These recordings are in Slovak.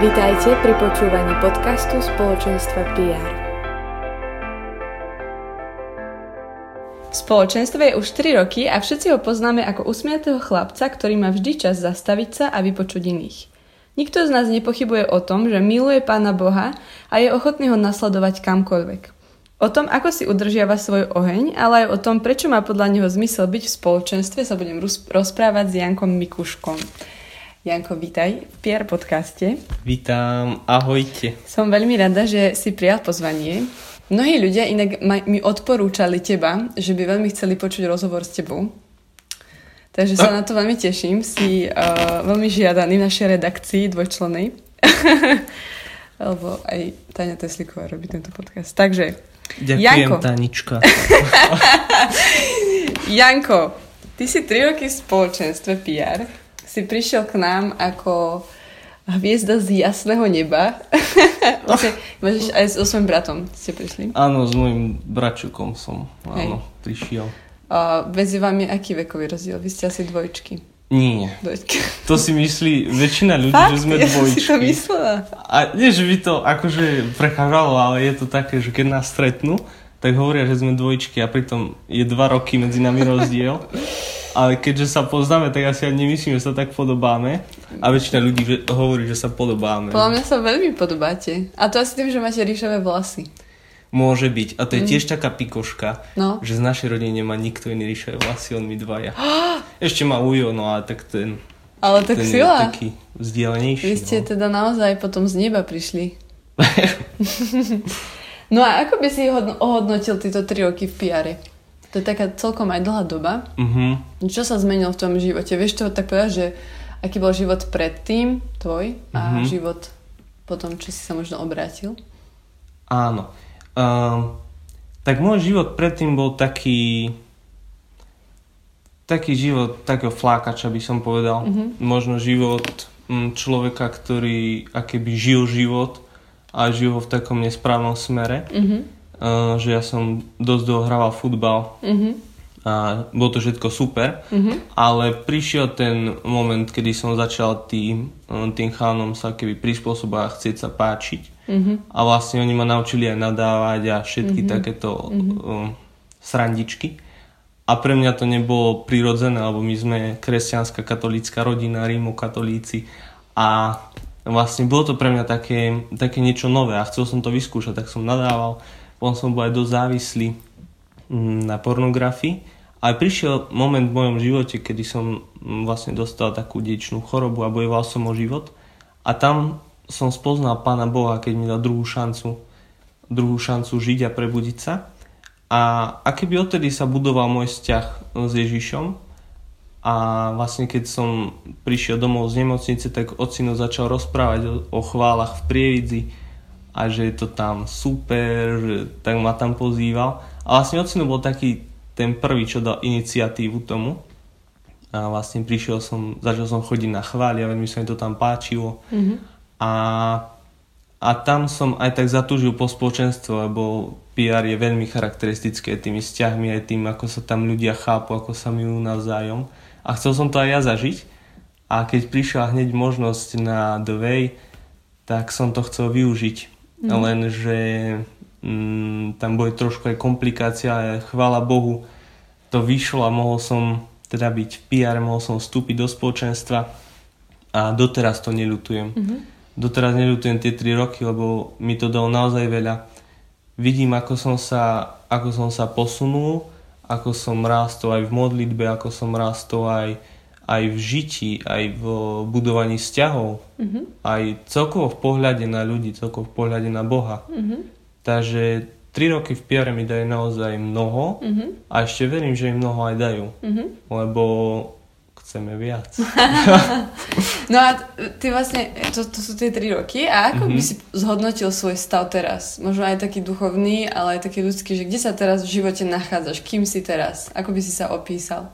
Vítajte pri počúvaní podcastu spoločenstva PR. Spoločenstvo je už 3 roky a všetci ho poznáme ako usmiatého chlapca, ktorý má vždy čas zastaviť sa a vypočuť iných. Nikto z nás nepochybuje o tom, že miluje Pána Boha a je ochotný ho nasledovať kamkoľvek. O tom, ako si udržiava svoj oheň, ale aj o tom, prečo má podľa neho zmysel byť v spoločenstve, sa budem rozprávať s Jankom Mikuškom. Janko, vítaj v PR podcaste. Vítam, ahojte. Som veľmi rada, že si prijal pozvanie. Mnohí ľudia inak mi odporúčali teba, že by veľmi chceli počuť rozhovor s tebou. Takže sa na to veľmi teším. Si uh, veľmi žiadaný v našej redakcii dvojčlenej. Lebo aj Tania Teslíková robí tento podcast. Takže, Ďakujem, Janko. Tanička. Janko, ty si tri roky v spoločenstve PR si prišiel k nám ako hviezda z jasného neba. okay. Máš aj so svojím bratom ste prišli? Áno, s môjim bračukom som áno, prišiel. A medzi vami aký vekový rozdiel? Vy ste asi dvojčky. Nie. Dvojčky. To si myslí väčšina ľudí, Fakt? že sme dvojčky. Ja si to myslela. A nie, že by to akože prechádzalo, ale je to také, že keď nás stretnú, tak hovoria, že sme dvojčky a pritom je dva roky medzi nami rozdiel. ale keďže sa poznáme, tak asi ani nemyslím, že sa tak podobáme. A väčšina ľudí že, hovorí, že sa podobáme. Podľa mňa sa veľmi podobáte. A to asi tým, že máte ríšové vlasy. Môže byť. A to je mm. tiež taká pikoška, no. že z našej rodiny nemá nikto iný ríšové vlasy, on my dvaja. Ešte má Ujo, no ale tak ten... Ale tak ten sila. Je taký vzdialenejší. Vy ste no. teda naozaj potom z neba prišli. no a ako by si ohodnotil tieto tri roky v pr to je taká celkom aj dlhá doba. Uh-huh. Čo sa zmenilo v tom živote? Vieš to tak povedať, že aký bol život predtým tvoj a uh-huh. život potom, čo si sa možno obrátil? Áno. Um, tak môj život predtým bol taký taký život takého flákača by som povedal. Uh-huh. Možno život m, človeka, ktorý akéby žil život a žil ho v takom nesprávnom smere. Uh-huh uh, že ja som dosť dlho hrával futbal uh-huh. a bolo to všetko super, uh-huh. ale prišiel ten moment, kedy som začal tým, tým chánom sa keby prispôsobovať a chcieť sa páčiť uh-huh. a vlastne oni ma naučili aj nadávať a všetky uh-huh. takéto uh-huh. srandičky. A pre mňa to nebolo prirodzené, lebo my sme kresťanská katolická rodina, rímokatolíci a vlastne bolo to pre mňa také, také niečo nové a chcel som to vyskúšať, tak som nadával potom som bol aj dosť závislý mm, na pornografii. A prišiel moment v mojom živote, kedy som mm, vlastne dostal takú dedičnú chorobu a bojoval som o život. A tam som spoznal Pána Boha, keď mi dal druhú šancu, druhú šancu žiť a prebudiť sa. A, a keby odtedy sa budoval môj vzťah s Ježišom a vlastne keď som prišiel domov z nemocnice, tak ocino začal rozprávať o, o chválach v Prievidzi, a že je to tam super, že tak ma tam pozýval. A vlastne ocino bol taký ten prvý, čo dal iniciatívu tomu. A vlastne prišiel som, začal som chodiť na chváli a veľmi sa mi to tam páčilo. Mm-hmm. A, a tam som aj tak zatúžil po spoločenstvo, lebo PR je veľmi charakteristické tými vzťahmi, aj tým, ako sa tam ľudia chápu, ako sa milujú navzájom. A chcel som to aj ja zažiť. A keď prišla hneď možnosť na The Way, tak som to chcel využiť mm. lenže mm, tam boli trošku aj komplikácia, ale chvála Bohu to vyšlo a mohol som teda byť v PR, mohol som vstúpiť do spoločenstva a doteraz to neľutujem. Mm-hmm. Doteraz neľutujem tie 3 roky, lebo mi to dalo naozaj veľa. Vidím, ako som sa, ako som sa posunul, ako som rástol aj v modlitbe, ako som rástol aj, aj v žití, aj v budovaní vzťahov, mm-hmm. aj celkovo v pohľade na ľudí, celkovo v pohľade na Boha. Mm-hmm. Takže 3 roky v PR mi dajú naozaj mnoho mm-hmm. a ešte verím, že im mnoho aj dajú. Mm-hmm. Lebo chceme viac. no a ty vlastne, to, to sú tie tri roky a ako mm-hmm. by si zhodnotil svoj stav teraz? Možno aj taký duchovný, ale aj taký ľudský, že kde sa teraz v živote nachádzaš? Kým si teraz? Ako by si sa opísal?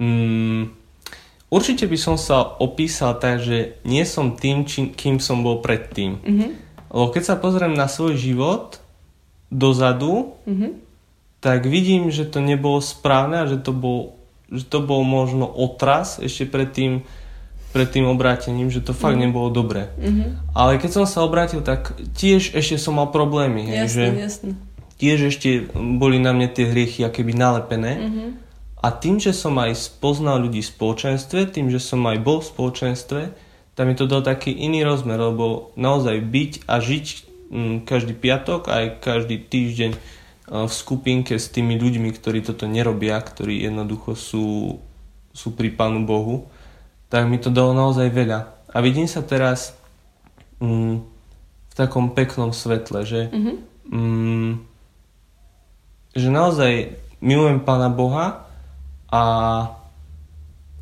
Mm, určite by som sa opísal tak, že nie som tým, či, kým som bol predtým. Mm-hmm. Lebo keď sa pozriem na svoj život dozadu, mm-hmm. tak vidím, že to nebolo správne a že to bol že to bol možno otras ešte pred tým, pred tým obrátením, že to fakt mm. nebolo dobré. Mm-hmm. Ale keď som sa obrátil, tak tiež ešte som mal problémy. Jasne, že jasne. Tiež ešte boli na mne tie hriechy akéby nalepené. Mm-hmm. A tým, že som aj spoznal ľudí v spoločenstve, tým, že som aj bol v spoločenstve, tam mi to dal taký iný rozmer, lebo naozaj byť a žiť m, každý piatok, aj každý týždeň v skupinke s tými ľuďmi, ktorí toto nerobia, ktorí jednoducho sú, sú pri Pánu Bohu, tak mi to dalo naozaj veľa. A vidím sa teraz mm, v takom peknom svetle, že, mm-hmm. mm, že naozaj milujem Pána Boha a,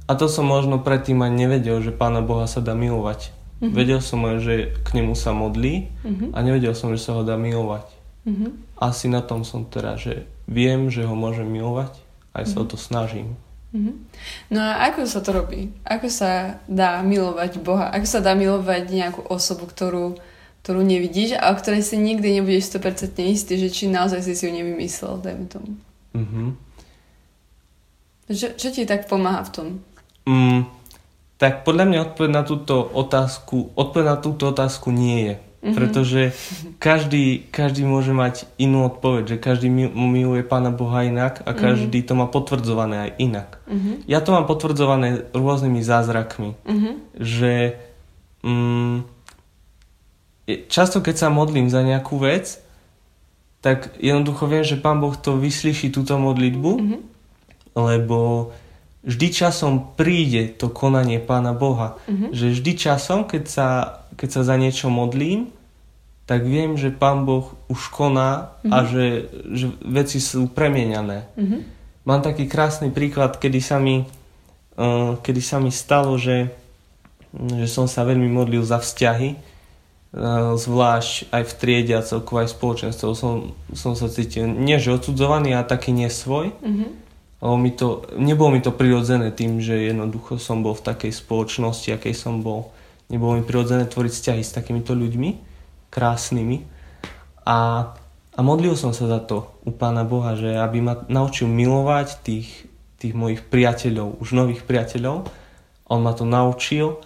a to som možno predtým aj nevedel, že Pána Boha sa dá milovať. Mm-hmm. Vedel som len, že k nemu sa modlí mm-hmm. a nevedel som, že sa ho dá milovať. Mm-hmm. Asi na tom som teda, že viem, že ho môžem milovať, aj sa mm-hmm. o mhm. to snažím. Mm-hmm. No a ako sa to robí? Ako sa dá milovať Boha? Ako sa dá milovať nejakú osobu, ktorú, ktorú nevidíš a o ktorej si nikdy nebudeš 100% istý, že či naozaj si si ju nevymyslel, dajme tomu. Mm-hmm. Čo, čo ti tak pomáha v tom? Mm, tak podľa mňa odpoveď na túto otázku, odpoveď na túto otázku nie je. Mm-hmm. Pretože každý, každý môže mať inú odpoveď, že každý miluje Pána Boha inak a každý mm-hmm. to má potvrdzované aj inak. Mm-hmm. Ja to mám potvrdzované rôznymi zázrakmi, mm-hmm. že mm, často keď sa modlím za nejakú vec, tak jednoducho viem, že Pán Boh to vyslyší túto modlitbu, mm-hmm. Lebo vždy časom príde to konanie Pána Boha. Mm-hmm. Že vždy časom, keď sa keď sa za niečo modlím, tak viem, že Pán Boh už koná mm-hmm. a mhm. že, že veci sú premieňané. Mm-hmm. Mám taký krásny príklad, kedy sa mi, uh, kedy sa mi stalo, že, že som sa veľmi modlil za vzťahy, uh, zvlášť aj v triede a celkovo aj spoločenstvo. Som, som sa cítil nie že odsudzovaný, a taký nesvoj. Mm-hmm. Lebo mi to, nebolo mi to prirodzené tým, že jednoducho som bol v takej spoločnosti, akej som bol nebolo mi prirodzené tvoriť vzťahy s takýmito ľuďmi, krásnymi. A, a modlil som sa za to u Pána Boha, že aby ma naučil milovať tých, tých mojich priateľov, už nových priateľov. On ma to naučil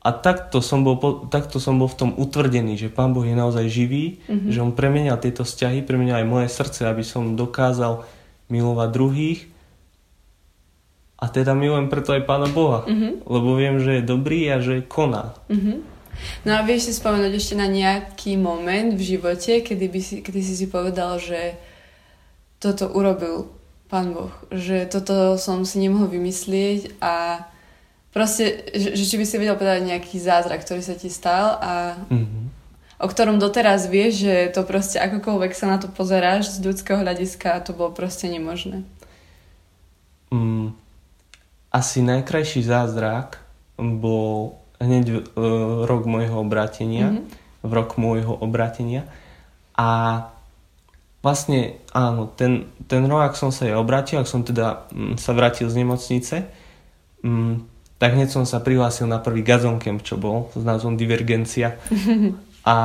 a takto som bol, takto som bol v tom utvrdený, že Pán Boh je naozaj živý, mm-hmm. že On premenial tieto vzťahy, premenial aj moje srdce, aby som dokázal milovať druhých a teda milujem preto aj Pána Boha, mm-hmm. lebo viem, že je dobrý a že koná. Mm-hmm. No a vieš si spomenúť ešte na nejaký moment v živote, kedy, by si, kedy si si povedal, že toto urobil Pán Boh, že toto som si nemohol vymyslieť a proste, že, že či by si vedel povedať nejaký zázrak, ktorý sa ti stal a mm-hmm. o ktorom doteraz vieš, že to proste akokoľvek sa na to pozeráš z ľudského hľadiska, to bolo proste nemožné. Mm, asi najkrajší zázrak bol hneď uh, rok môjho obratenia, mm-hmm. v rok môjho obratenia a vlastne áno, ten, ten rok, ak som sa ja obrátil, ak som teda m, mm, sa vrátil z nemocnice, m, mm, tak hneď som sa prihlásil na prvý camp, čo bol s názvom Divergencia. a,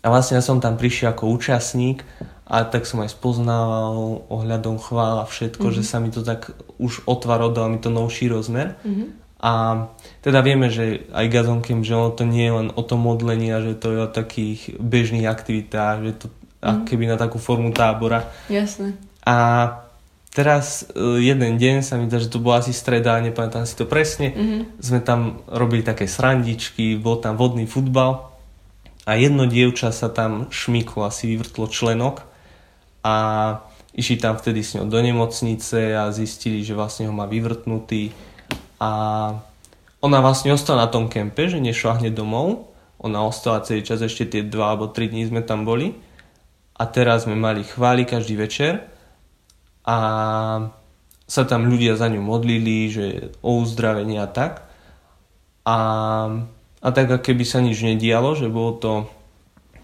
a vlastne ja som tam prišiel ako účastník a tak som aj spoznával ohľadom chvála všetko, mm-hmm. že sa mi to tak už otváralo, dal mi to novší rozmer. Mm-hmm. A teda vieme, že aj gazonkem, že ono to nie je len o tom modlení a že to je o takých bežných aktivitách, že to mm-hmm. keby na takú formu tábora. Jasne. A, teraz uh, jeden deň sa mi dá, že to bola asi streda, nepamätám si to presne, mm-hmm. sme tam robili také srandičky, bol tam vodný futbal a jedno dievča sa tam šmyklo, asi vyvrtlo členok a išli tam vtedy s ňou do nemocnice a zistili, že vlastne ho má vyvrtnutý. A ona vlastne ostala na tom kempe, že nešla hneď domov, ona ostala celý čas, ešte tie dva alebo tri dní sme tam boli. A teraz sme mali chváli každý večer. A sa tam ľudia za ňu modlili, že o uzdravenie a tak. A a tak keby sa nič nedialo, že bolo to,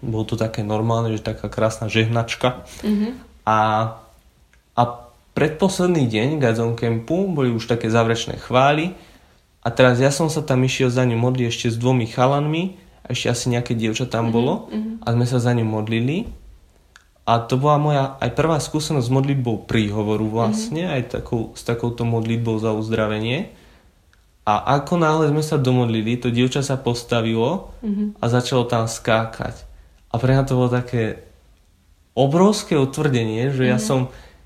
bolo to také normálne, že taká krásna žehnačka. Mm-hmm. A, a predposledný deň Gazon Campu boli už také záverečné chvály a teraz ja som sa tam išiel za ňu modliť ešte s dvomi chalanmi a ešte asi nejaké dievča tam mm-hmm. bolo a sme sa za ňu modlili a to bola moja aj prvá skúsenosť s modlitbou príhovoru vlastne, mm-hmm. aj takou, s takouto modlitbou za uzdravenie. A ako náhle sme sa domodlili, to dievča sa postavilo mm-hmm. a začalo tam skákať. A pre mňa to bolo také obrovské utvrdenie, že mm-hmm. ja mhm. som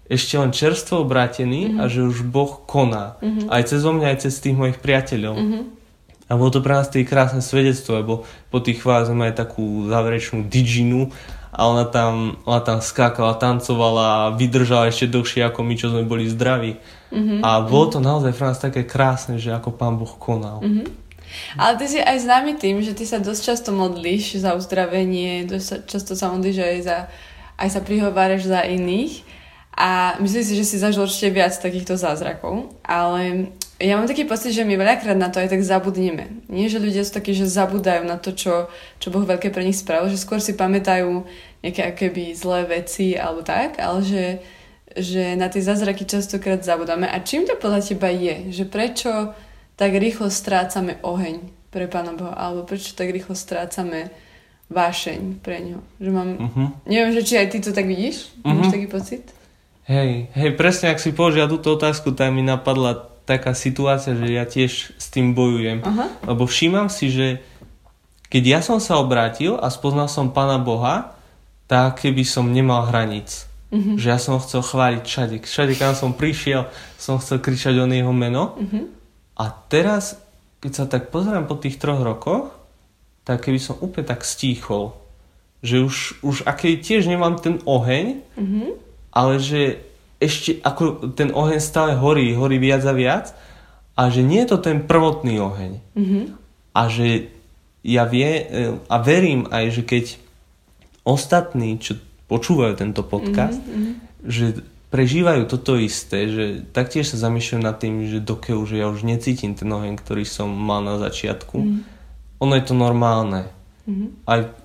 ešte len čerstvo obrátený mm-hmm. a že už Boh koná. Mm-hmm. Aj cez mňa, aj cez tých mojich priateľov. Mm-hmm. A bolo to pre nás tie krásne svedectvo, lebo po tých chválach sme mali takú záverečnú diginu a ona tam, ona tam skákala, tancovala a vydržala ešte dlhšie ako my, čo sme boli zdraví. Mm-hmm. A bolo to naozaj pre nás také krásne, že ako Pán Boh konal. Mm-hmm. Ale ty si aj známy tým, že ty sa dosť často modlíš za uzdravenie, dosť často sa modlíš aj, za, aj sa prihováraš za iných. A myslím si, že si zažil určite viac takýchto zázrakov. Ale ja mám taký pocit, že my veľakrát na to aj tak zabudneme. Nie, že ľudia sú takí, že zabudajú na to, čo, čo Boh veľké pre nich spravil, že skôr si pamätajú nejaké akéby zlé veci alebo tak, ale že, že na tie zázraky častokrát zabudáme. A čím to podľa teba je? Že prečo tak rýchlo strácame oheň pre Pána Boha? Alebo prečo tak rýchlo strácame vášeň pre ňo? Že mám... Uh-huh. Neviem, že či aj ty to tak vidíš? Uh-huh. Máš taký pocit? Hej, hej, presne ak si položila túto otázku, tak mi napadla taká situácia, že ja tiež s tým bojujem. Aha. Lebo všímam si, že keď ja som sa obrátil a spoznal som Pána Boha, tak keby som nemal hranic. Mm-hmm. Že ja som ho chcel chváliť všade. Všade, kam som prišiel, som chcel kričať o jeho meno. Mm-hmm. A teraz, keď sa tak pozerám po tých troch rokoch, tak keby som úplne tak stíchol. Že už, už aký tiež nemám ten oheň, mm-hmm. ale že ešte ako ten oheň stále horí, horí viac a viac a že nie je to ten prvotný oheň. Mm-hmm. A že ja vie e, a verím aj, že keď ostatní, čo počúvajú tento podcast, mm-hmm. že prežívajú toto isté, že taktiež sa zamýšľajú nad tým, že dokeľu, že ja už necítim ten oheň, ktorý som mal na začiatku. Mm-hmm. Ono je to normálne. Mm-hmm. Aj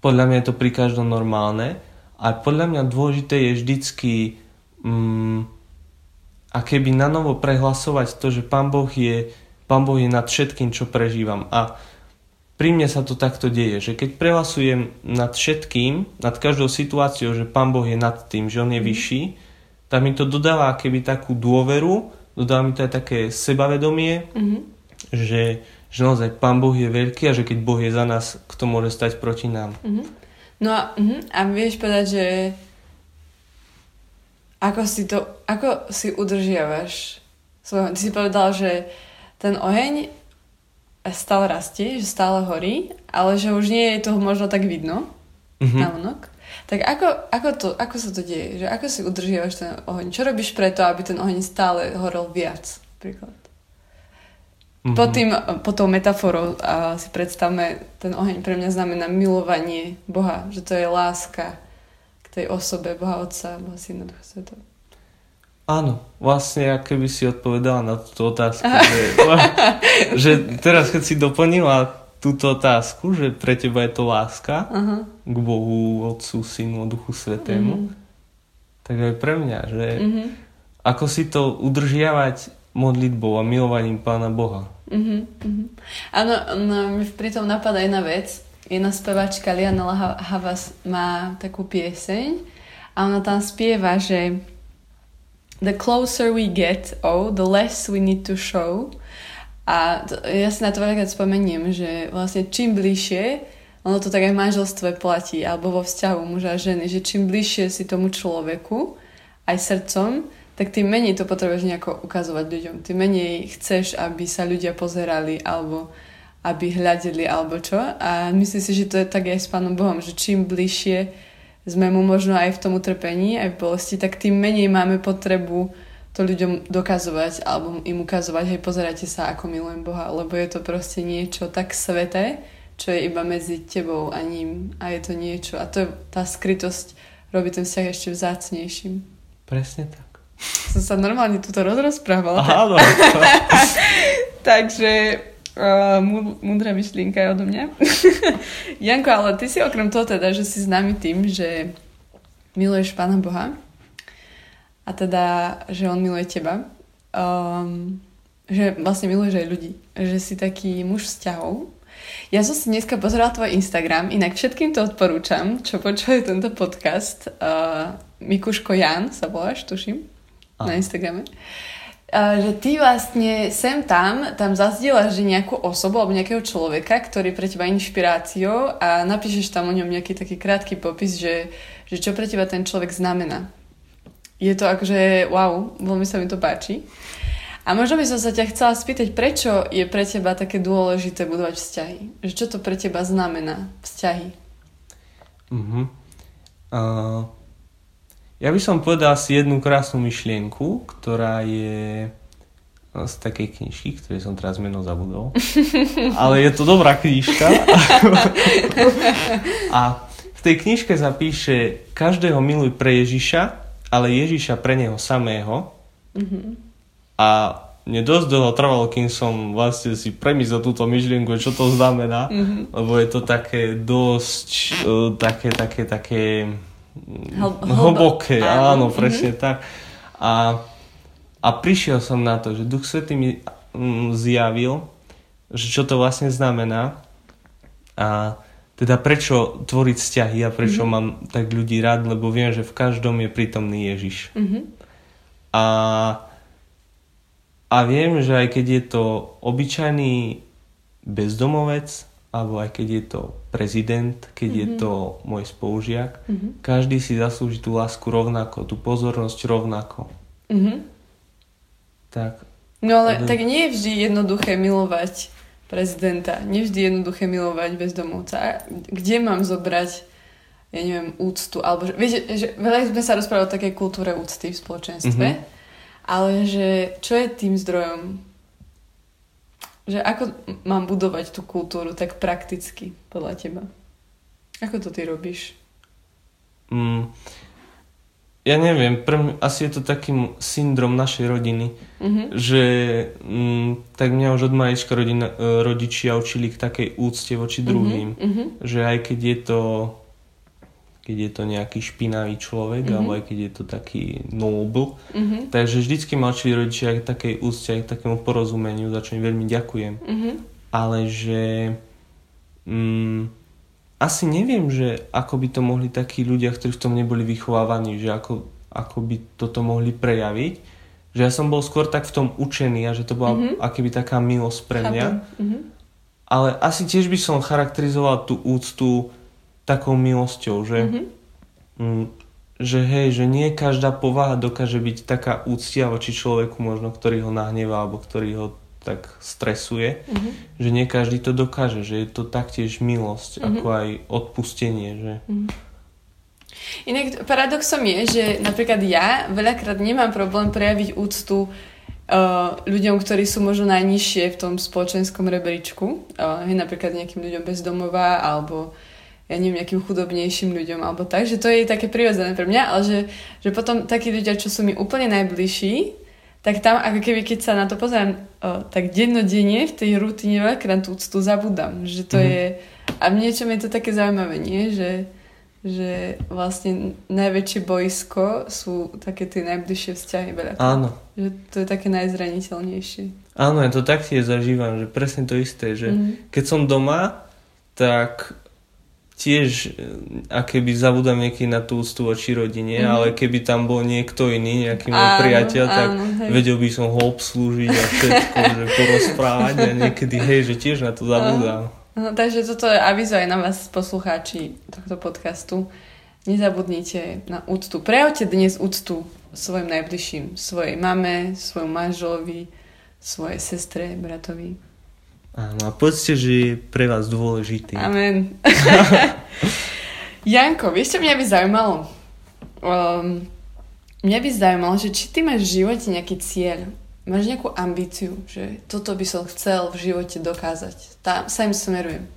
podľa mňa je to pri každom normálne. A podľa mňa dôležité je vždycky mm, a keby na novo prehlasovať to, že Pán Boh je, Pán boh je nad všetkým, čo prežívam. A pri mne sa to takto deje, že keď prehlasujem nad všetkým, nad každou situáciou, že Pán Boh je nad tým, že On je mhm. vyšší, tak mi to dodáva keby takú dôveru, dodáva mi to aj také sebavedomie, mm-hmm. že, že naozaj Pán Boh je veľký a že keď Boh je za nás, kto môže stať proti nám. Mm-hmm. No a, uh-huh. a vieš povedať, že ako si to, ako si udržiavaš svoj, Ty si povedal, že ten oheň stále rastie, že stále horí, ale že už nie je toho možno tak vidno mm-hmm. na vonok. Tak ako, ako, to, ako sa to deje? Že ako si udržiavaš ten oheň? Čo robíš preto, aby ten oheň stále horel viac? Príklad. Mm-hmm. Po, tým, po tou metaforou a si predstavme, ten oheň pre mňa znamená milovanie Boha, že to je láska, tej osobe Boha Otca, Boha Syna, Ducha Svetov. Áno, vlastne keby si odpovedala na túto otázku, že, že teraz keď si doplnila túto otázku, že pre teba je to láska uh-huh. k Bohu, Otcu, Synu, Duchu Svetému, uh-huh. tak aj pre mňa, že uh-huh. ako si to udržiavať modlitbou a milovaním Pána Boha. Uh-huh. Uh-huh. Áno, no, mi pritom napadá jedna vec, jedna spevačka Liana Havas má takú pieseň a ona tam spieva, že The closer we get, oh, the less we need to show. A to, ja si na to veľakrát spomeniem, že vlastne čím bližšie, ono to tak aj v manželstve platí, alebo vo vzťahu muža a ženy, že čím bližšie si tomu človeku, aj srdcom, tak tým menej to potrebuješ nejako ukazovať ľuďom. Tým menej chceš, aby sa ľudia pozerali alebo aby hľadeli alebo čo. A myslím si, že to je tak aj s Pánom Bohom, že čím bližšie sme mu možno aj v tom utrpení, aj v bolesti, tak tým menej máme potrebu to ľuďom dokazovať alebo im ukazovať, hej, pozerajte sa, ako milujem Boha, lebo je to proste niečo tak sveté, čo je iba medzi tebou a ním a je to niečo a to je tá skrytosť robí ten vzťah ešte vzácnejším. Presne tak. Som sa normálne tuto rozrozprávala. Áno. Takže uh, múdra myšlienka je odo mňa. Janko, ale ty si okrem toho teda, že si známy tým, že miluješ Pána Boha, a teda, že on miluje teba. Um, že vlastne miluješ aj ľudí. Že si taký muž vzťahov. Ja som si dneska pozerala tvoj Instagram, inak všetkým to odporúčam, čo počúvajú tento podcast. Uh, Mikuško Jan sa voláš, tuším, Aha. na Instagrame. Uh, že ty vlastne sem tam, tam zazdieľaš že nejakú osobu alebo nejakého človeka, ktorý pre teba inšpiráciou a napíšeš tam o ňom nejaký taký krátky popis, že, že čo pre teba ten človek znamená je to akože wow, veľmi sa mi to páči. A možno by som sa ťa chcela spýtať, prečo je pre teba také dôležité budovať vzťahy? Že čo to pre teba znamená, vzťahy? Uh-huh. Uh, ja by som povedal si jednu krásnu myšlienku, ktorá je z takej knižky, ktorej som teraz meno zabudol. Ale je to dobrá knižka. a v tej knižke zapíše každého miluj pre Ježiša ale Ježiša pre neho samého. Mm-hmm. A mne dosť dlho trvalo, kým som vlastne si premyslel túto myšlienku, čo to znamená, mm-hmm. lebo je to také dosť uh, také, také, také Hl- hlboké, áno, áno presne mm-hmm. tak. A, a prišiel som na to, že Duch Svetý mi um, zjavil, že čo to vlastne znamená. A teda prečo tvoriť vzťahy a prečo mm-hmm. mám tak ľudí rád, lebo viem, že v každom je prítomný Ježiš. Mm-hmm. A, a viem, že aj keď je to obyčajný bezdomovec, alebo aj keď je to prezident, keď mm-hmm. je mhm. to môj spolužiak, mm-hmm. každý si zaslúži tú lásku rovnako, tú pozornosť rovnako. Mm-hmm. Tak. No ale, ale tak nie je vždy jednoduché milovať prezidenta. Nevždy je jednoduché milovať bezdomovca. Kde mám zobrať ja neviem, úctu, alebo že, viete, že veľa sme sa rozprávali o takej kultúre úcty v spoločenstve, mm-hmm. ale že čo je tým zdrojom? Že ako mám budovať tú kultúru tak prakticky podľa teba? Ako to ty robíš? Mm, ja neviem, pre mňa, asi je to taký syndrom našej rodiny, mm-hmm. že mm, tak mňa už od malička rodina, e, rodičia učili k takej úcte voči mhm, druhým, mm-hmm. že aj keď je to keď je to nejaký špinavý človek, mm-hmm. alebo aj keď je to taký noble. Mm-hmm. Takže vždycky ma učili rodičia k takej úcte, k takému porozumeniu, za čo im veľmi ďakujem. Mm-hmm. Ale že... Mm, asi neviem, že ako by to mohli takí ľudia, ktorí v tom neboli vychovávaní, že ako, ako by toto mohli prejaviť. Že ja som bol skôr tak v tom učený a že to bola mm-hmm. akéby taká milosť pre mňa. Mm-hmm. Ale asi tiež by som charakterizoval tú úctu takou milosťou, že, mm-hmm. mm, že hej, že nie každá povaha dokáže byť taká úctia voči človeku možno, ktorý ho nahnevá alebo ktorý ho tak stresuje, mm-hmm. že nie každý to dokáže, že je to taktiež milosť, mm-hmm. ako aj odpustenie. Že... Mm-hmm. Inak paradoxom je, že napríklad ja veľakrát nemám problém prejaviť úctu uh, ľuďom, ktorí sú možno najnižšie v tom spoločenskom rebríčku, uh, napríklad nejakým ľuďom bezdomová alebo ja neviem, nejakým chudobnejším ľuďom alebo tak, že to je také prirodzené pre mňa, ale že, že potom takí ľudia, čo sú mi úplne najbližší, tak tam ako keby keď sa na to pozerám o, tak dennodenne v tej rutine veľakrát tú úctu zabudám, že to mm. je a v niečom je to také zaujímavé, nie? Že, že vlastne najväčšie boisko sú také tie najbližšie vzťahy veľa. Áno. Že to je také najzraniteľnejšie. Áno, ja to taktiež zažívam, že presne to isté, že mm. keď som doma, tak tiež e, a keby zabudám niekedy na tú úctu voči rodine, mm-hmm. ale keby tam bol niekto iný, nejaký môj áno, priateľ, áno, tak hej. vedel by som ho obslúžiť a všetko, že porozprávať a niekedy, hej, že tiež na to zabudám. No, takže toto je avizo aj na vás, poslucháči tohto podcastu. Nezabudnite na úctu. Prejavte dnes úctu svojim najbližším, svojej mame, svojmu manželovi, svojej sestre, bratovi. Áno, a povedzte, že je pre vás dôležitý. Amen. Janko, vieš, čo mňa by zaujímalo? Um, mňa by zaujímalo, že či ty máš v živote nejaký cieľ, máš nejakú ambíciu, že toto by som chcel v živote dokázať. Tam sa im smerujem.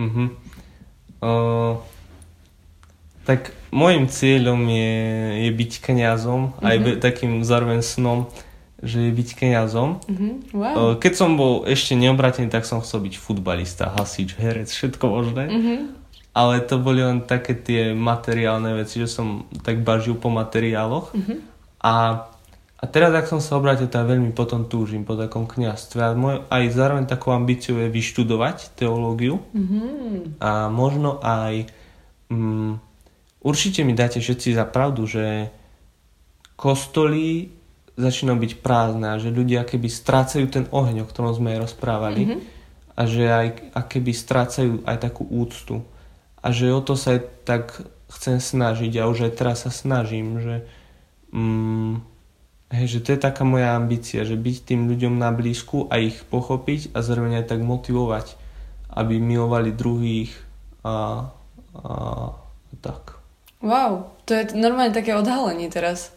Uh-huh. Uh, tak môjim cieľom je, je byť kňazom, uh-huh. aj be, takým zároveň snom, že je byť kňazom. Uh-huh. Wow. Uh, keď som bol ešte neobratený, tak som chcel byť futbalista, hasič, herec, všetko možné. Uh-huh ale to boli len také tie materiálne veci, že som tak bažil po materiáloch. Mm-hmm. A, a teraz, ak som sa obrátil, tak veľmi potom túžim po takom kniazstve. A môj, aj zároveň takou ambíciou je vyštudovať teológiu. Mm-hmm. A možno aj... Mm, určite mi dáte všetci za pravdu, že kostoly začínajú byť prázdne a že ľudia keby strácajú ten oheň, o ktorom sme aj rozprávali. Mm-hmm. A že aj keby strácajú aj takú úctu a že o to sa tak chcem snažiť a už aj teraz sa snažím, že, mm, hej, že to je taká moja ambícia, že byť tým ľuďom na blízku a ich pochopiť a zároveň aj tak motivovať, aby milovali druhých a, a, a tak. Wow, to je normálne také odhalenie teraz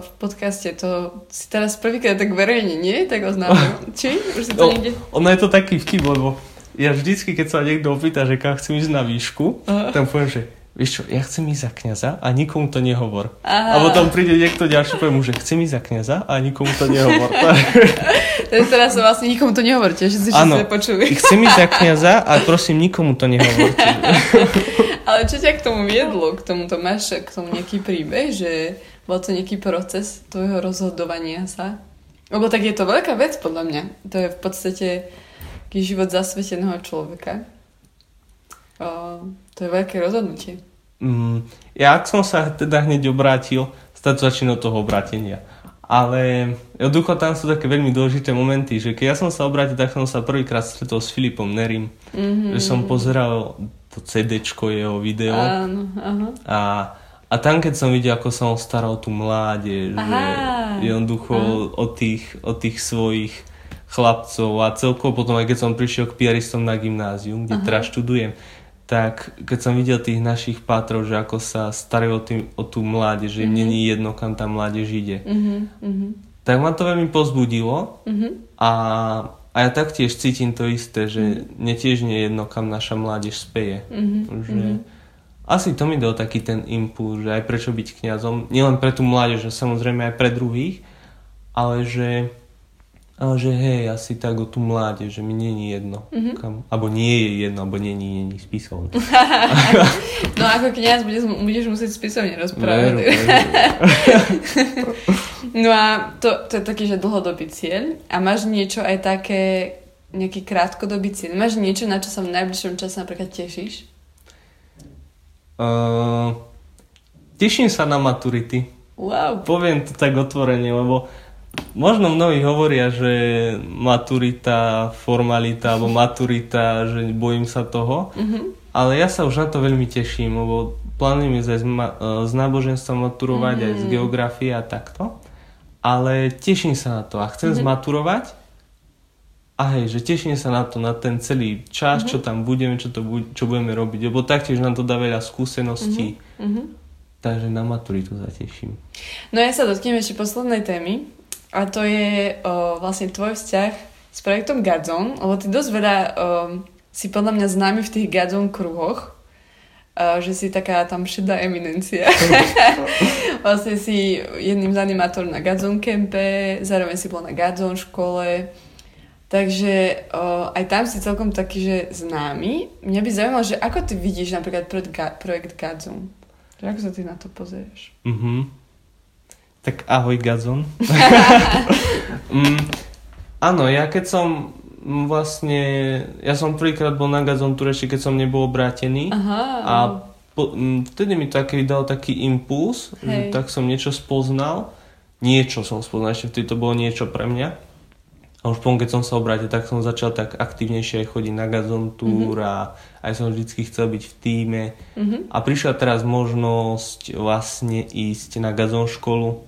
v podcaste. To si teraz prvýkrát tak verejne, nie? Tak oznámil. Či? Už si to no, niekde... Ono je to taký vtip, lebo ja vždycky, keď sa niekto opýta, že kam chcem ísť na výšku, Aha. tam poviem, že vieš čo, ja chcem ísť za kniaza a nikomu to nehovor. Aha. A potom príde niekto ďalší, poviem mu, že chcem ísť za kniaza a nikomu to nehovor. Takže teraz sa vlastne nikomu to nehovorte, že si ano, počuli. chcem ísť za kniaza a prosím, nikomu to nehovorte. Ale čo ťa k tomu viedlo? K tomu to máš k tomu nejaký príbeh, že bol to nejaký proces tvojho rozhodovania sa? Lebo tak je to veľká vec podľa mňa. To je v podstate taký život zasveteného človeka. O, to je veľké rozhodnutie. Mm, ja ak som sa teda hneď obrátil, stať začína toho obrátenia. Ale jednoducho tam sú také veľmi dôležité momenty, že keď ja som sa obrátil, tak som sa prvýkrát stretol s Filipom Nerim. Mm-hmm. Že som pozeral to CD jeho video. Áno, aha. A, a tam, keď som videl, ako sa on staral tú mládež, že jednoducho o tých, o tých svojich chlapcov a celkovo potom aj keď som prišiel k piaristom na gymnázium, kde Aha. teraz študujem, tak keď som videl tých našich pátrov, že ako sa starajú o, tým, o tú mládež, že im mm-hmm. není jedno, kam tá mládež ide, mm-hmm. tak ma to veľmi pozbudilo mm-hmm. a, a ja taktiež cítim to isté, že mm-hmm. mne tiež nie je jedno, kam naša mládež speje. Mm-hmm. Že asi to mi dal taký ten impuls, že aj prečo byť kňazom, nielen pre tú mládež, samozrejme aj pre druhých, ale že ale že hej, asi tak o tú mláde, že mi nie je jedno. Mm-hmm. Kam, alebo nie je jedno, alebo nie je nie spisovne. no ako kniaz budeš, budeš musieť spisovne rozprávať. Veru, veru. no a to, to je taký, že dlhodobý cieľ. A máš niečo aj také, nejaký krátkodobý cieľ? Máš niečo, na čo sa v najbližšom čase napríklad tešíš? Uh, teším sa na maturity. Wow. Poviem to tak otvorene, lebo Možno mnohí hovoria, že maturita, formalita alebo maturita, že bojím sa toho, mm-hmm. ale ja sa už na to veľmi teším, lebo plánujem ísť aj z, ma- z náboženstva maturovať, mm-hmm. aj z geografie a takto. Ale teším sa na to a chcem mm-hmm. zmaturovať a hej, že teším sa na to, na ten celý čas, mm-hmm. čo tam budeme, čo, to bu- čo budeme robiť, lebo taktiež nám to dá veľa skúseností. Mm-hmm. Takže na maturitu sa teším. No ja sa dotknem ešte poslednej témy a to je o, vlastne tvoj vzťah s projektom Gadzon, lebo ty dosť veľa o, si podľa mňa známy v tých Gadzon kruhoch, o, že si taká tam šedá eminencia. vlastne si jedným z animátorov na Gadzon Campe, zároveň si bol na Gadzon škole, takže o, aj tam si celkom taký, že známy. Mňa by zaujímalo, že ako ty vidíš napríklad projekt, projekt Gadzon? Ako sa ty na to pozrieš? Mhm. Tak ahoj Gazon. mm, áno, ja keď som vlastne, ja som prvýkrát bol na Gazon Tureši, keď som nebol obrátený Aha. a po, m, vtedy mi to dal taký impuls, že tak som niečo spoznal, niečo som spoznal, ešte vtedy to bolo niečo pre mňa A už potom, keď som sa obrátil, tak som začal tak aktívnejšie aj chodiť na gazon tour mm-hmm. a aj som vždycky chcel byť v týme. Mm-hmm. A prišla teraz možnosť vlastne ísť na gazon školu.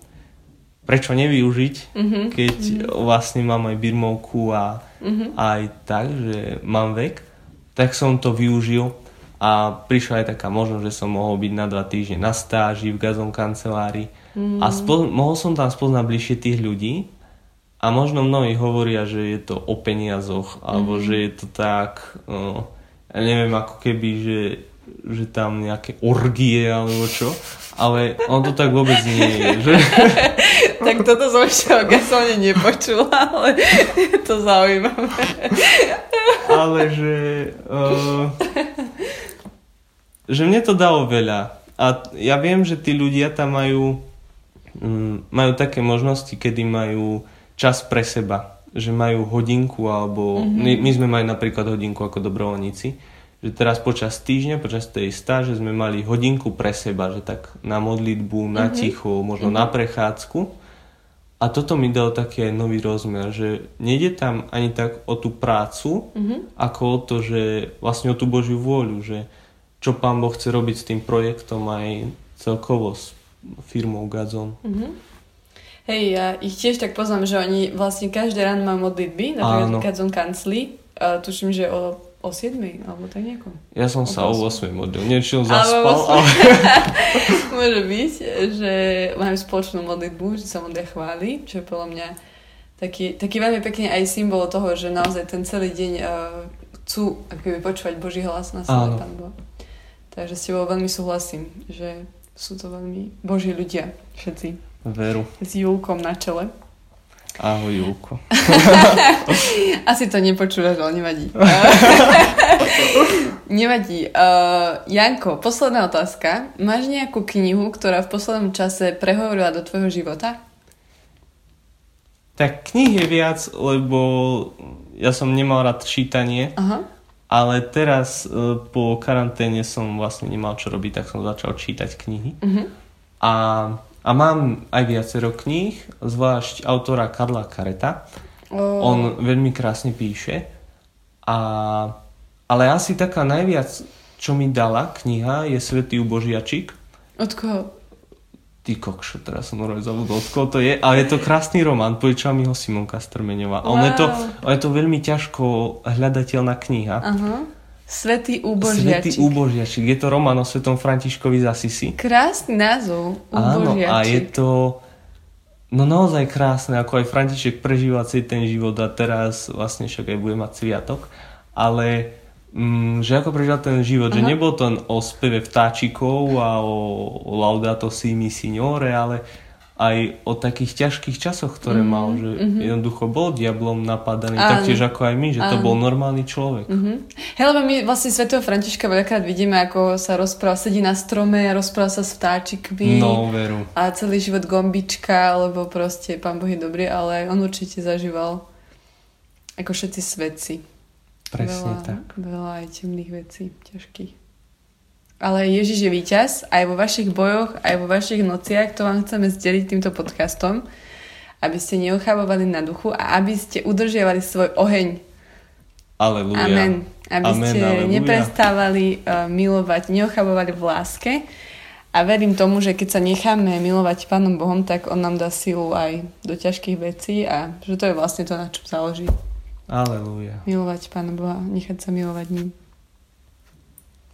Prečo nevyužiť, mm-hmm. keď mm-hmm. vlastne mám aj birmovku a mm-hmm. aj tak, že mám vek. Tak som to využil a prišla aj taká možnosť, že som mohol byť na dva týždne na stáži v gazon kancelárii. Mm-hmm. A spo- mohol som tam spoznať bližšie tých ľudí a možno mnohí hovoria, že je to o peniazoch, alebo mm-hmm. že je to tak, no, ja neviem, ako keby, že, že tam nejaké orgie alebo čo, ale on to tak vôbec nie je. Že... tak toto som ešte o gasone nepočula, ale je to zaujímavé. ale že, uh, že mne to dalo veľa. A ja viem, že tí ľudia tam majú, um, majú také možnosti, kedy majú čas pre seba, že majú hodinku alebo mm-hmm. my, my sme mali napríklad hodinku ako dobrovoľníci, že teraz počas týždňa, počas tej stáže sme mali hodinku pre seba, že tak na modlitbu, na mm-hmm. ticho, možno mm-hmm. na prechádzku. A toto mi dal taký aj nový rozmer, že nejde tam ani tak o tú prácu, mm-hmm. ako o to, že vlastne o tú Božiu vôľu, že čo Pán Boh chce robiť s tým projektom aj celkovo s firmou Gazon. Mm-hmm. Hej, ja ich tiež tak poznám, že oni vlastne každé ráno majú modlitby, napríklad som kancli, uh, tuším, že o, o 7, alebo tak nejako. Ja som o sa 8. o 8 modlil, niečo zaspal, ale... Môže byť, že majú spoločnú modlitbu, že sa modlia chváli, čo je podľa mňa taký, taký veľmi pekný aj symbol toho, že naozaj ten celý deň uh, chcú akoby počúvať Boží hlas na sebe, Pán Boh. Takže s tebou veľmi súhlasím, že sú to veľmi Boží ľudia, všetci. Veru. S Julkom na čele. Ahoj, Julko. Asi to nepočúvaš, ale nevadí. nevadí. Uh, Janko, posledná otázka. Máš nejakú knihu, ktorá v poslednom čase prehovorila do tvojho života? Tak knih je viac, lebo ja som nemal rád čítanie. Aha. Ale teraz uh, po karanténe som vlastne nemal čo robiť, tak som začal čítať knihy. Uh-huh. A a mám aj viacero kníh, zvlášť autora Karla Kareta. Oh. On veľmi krásne píše. A, ale asi taká najviac, čo mi dala kniha, je Svetý ubožiačik. Od koho? Ty kokšo, teraz som normálne zabudol, od koho to je, ale je to krásny román, povedala mi ho Simonka Strmeňová. Wow. On, je to, on je to veľmi ťažko hľadateľná kniha. Uh-huh. Svetý úbožiačik. Svetý úbožiačik. Je to román o svetom Františkovi z Asisi. Krásny názov. Áno, a je to no naozaj krásne, ako aj František prežíva celý ten život a teraz vlastne však aj bude mať sviatok. Ale mm, že ako prežíva ten život, Aha. že nebol to o speve vtáčikov a o, o Laudato si mi signore, ale aj o takých ťažkých časoch, ktoré mm, mal, že mm-hmm. jednoducho bol diablom napadaný, Áno. taktiež ako aj my, že Áno. to bol normálny človek. Mm-hmm. Hej, lebo my vlastne svätého Františka veľakrát vidíme, ako sa rozpráva, sedí na strome, rozpráva sa s vtáčikmi. No, veru. A celý život gombička, lebo proste pán Boh je dobrý, ale on určite zažíval ako všetci svedci. Presne veľa, tak. Veľa aj temných vecí, ťažkých. Ale Ježiš je víťaz aj vo vašich bojoch, aj vo vašich nociach. To vám chceme zdeliť týmto podcastom, aby ste neochabovali na duchu a aby ste udržiavali svoj oheň. Aleluja. Amen. Aby Amen, ste aleluja. neprestávali uh, milovať, neochabovali v láske. A verím tomu, že keď sa necháme milovať Pánom Bohom, tak On nám dá silu aj do ťažkých vecí a že to je vlastne to, na čom záleží. Aleluja. Milovať Pána Boha, nechať sa milovať ním.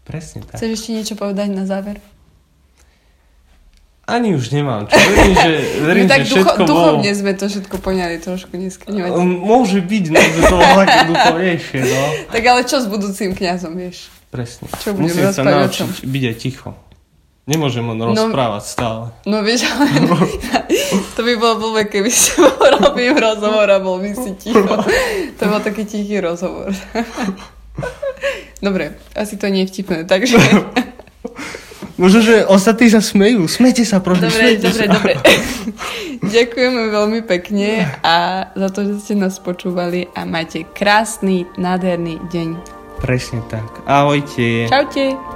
Presne tak. Chceš ešte niečo povedať na záver? Ani už nemám. Čo verím, že, verím, My tak že všetko ducho, duchovne sme to všetko poňali trošku dneska. Um, môže byť, no, že to bolo také duchovnejšie, no. Tak ale čo s budúcim kňazom, vieš? Presne. Čo Musím sa naučiť byť aj ticho. Nemôžem on no, rozprávať stále. No vieš, ale to by bolo blbé, keby si robím rozhovor a bol by si ticho. To bol taký tichý rozhovor. Dobre, asi to nie je vtipné, takže... Možno, že ostatní sa smejú. Smejte sa, prosím, Dobre, dobre, sa. dobre. Ďakujeme veľmi pekne a za to, že ste nás počúvali a majte krásny, nádherný deň. Presne tak. Ahojte. Čaute.